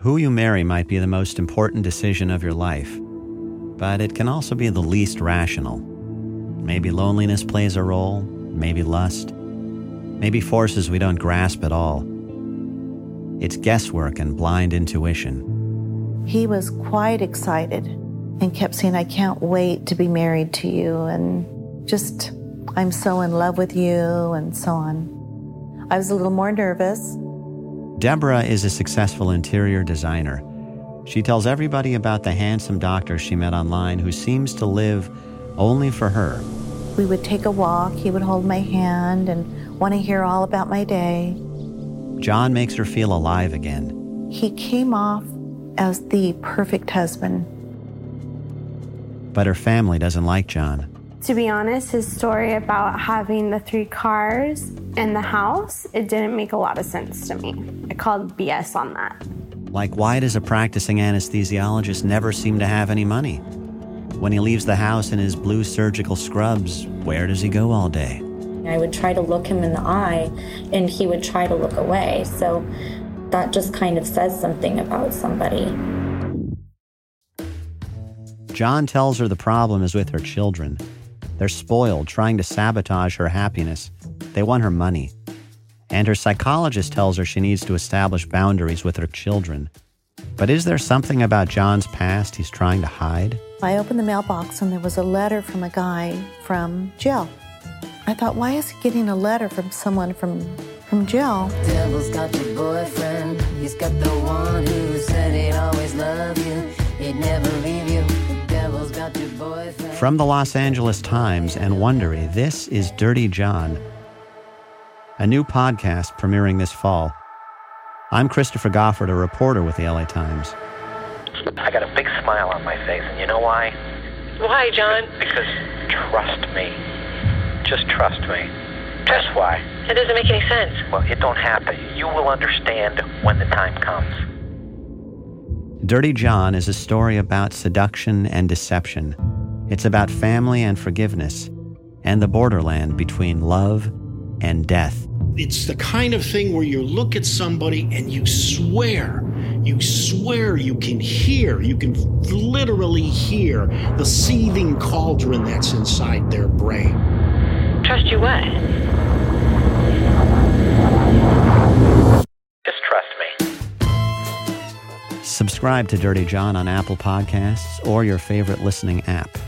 Who you marry might be the most important decision of your life, but it can also be the least rational. Maybe loneliness plays a role, maybe lust, maybe forces we don't grasp at all. It's guesswork and blind intuition. He was quite excited and kept saying, I can't wait to be married to you, and just, I'm so in love with you, and so on. I was a little more nervous. Deborah is a successful interior designer. She tells everybody about the handsome doctor she met online who seems to live only for her. We would take a walk, he would hold my hand and want to hear all about my day. John makes her feel alive again. He came off as the perfect husband. But her family doesn't like John. To be honest, his story about having the three cars and the house, it didn't make a lot of sense to me. I called BS on that. Like, why does a practicing anesthesiologist never seem to have any money? When he leaves the house in his blue surgical scrubs, where does he go all day? I would try to look him in the eye, and he would try to look away. So that just kind of says something about somebody. John tells her the problem is with her children. They're spoiled, trying to sabotage her happiness. They want her money. And her psychologist tells her she needs to establish boundaries with her children. But is there something about John's past he's trying to hide? I opened the mailbox and there was a letter from a guy from jail. I thought, why is he getting a letter from someone from from jail? Devil's got your boyfriend. He's got the one who said he'd From the Los Angeles Times and Wondery, this is Dirty John, a new podcast premiering this fall. I'm Christopher Goffard, a reporter with the LA Times. I got a big smile on my face, and you know why? Why, John? Because trust me. Just trust me. That's why. That doesn't make any sense. Well, it don't happen. You will understand when the time comes. Dirty John is a story about seduction and deception. It's about family and forgiveness, and the borderland between love and death. It's the kind of thing where you look at somebody and you swear, you swear you can hear, you can literally hear the seething cauldron that's inside their brain. Trust you what? Just trust me. Subscribe to Dirty John on Apple Podcasts or your favorite listening app.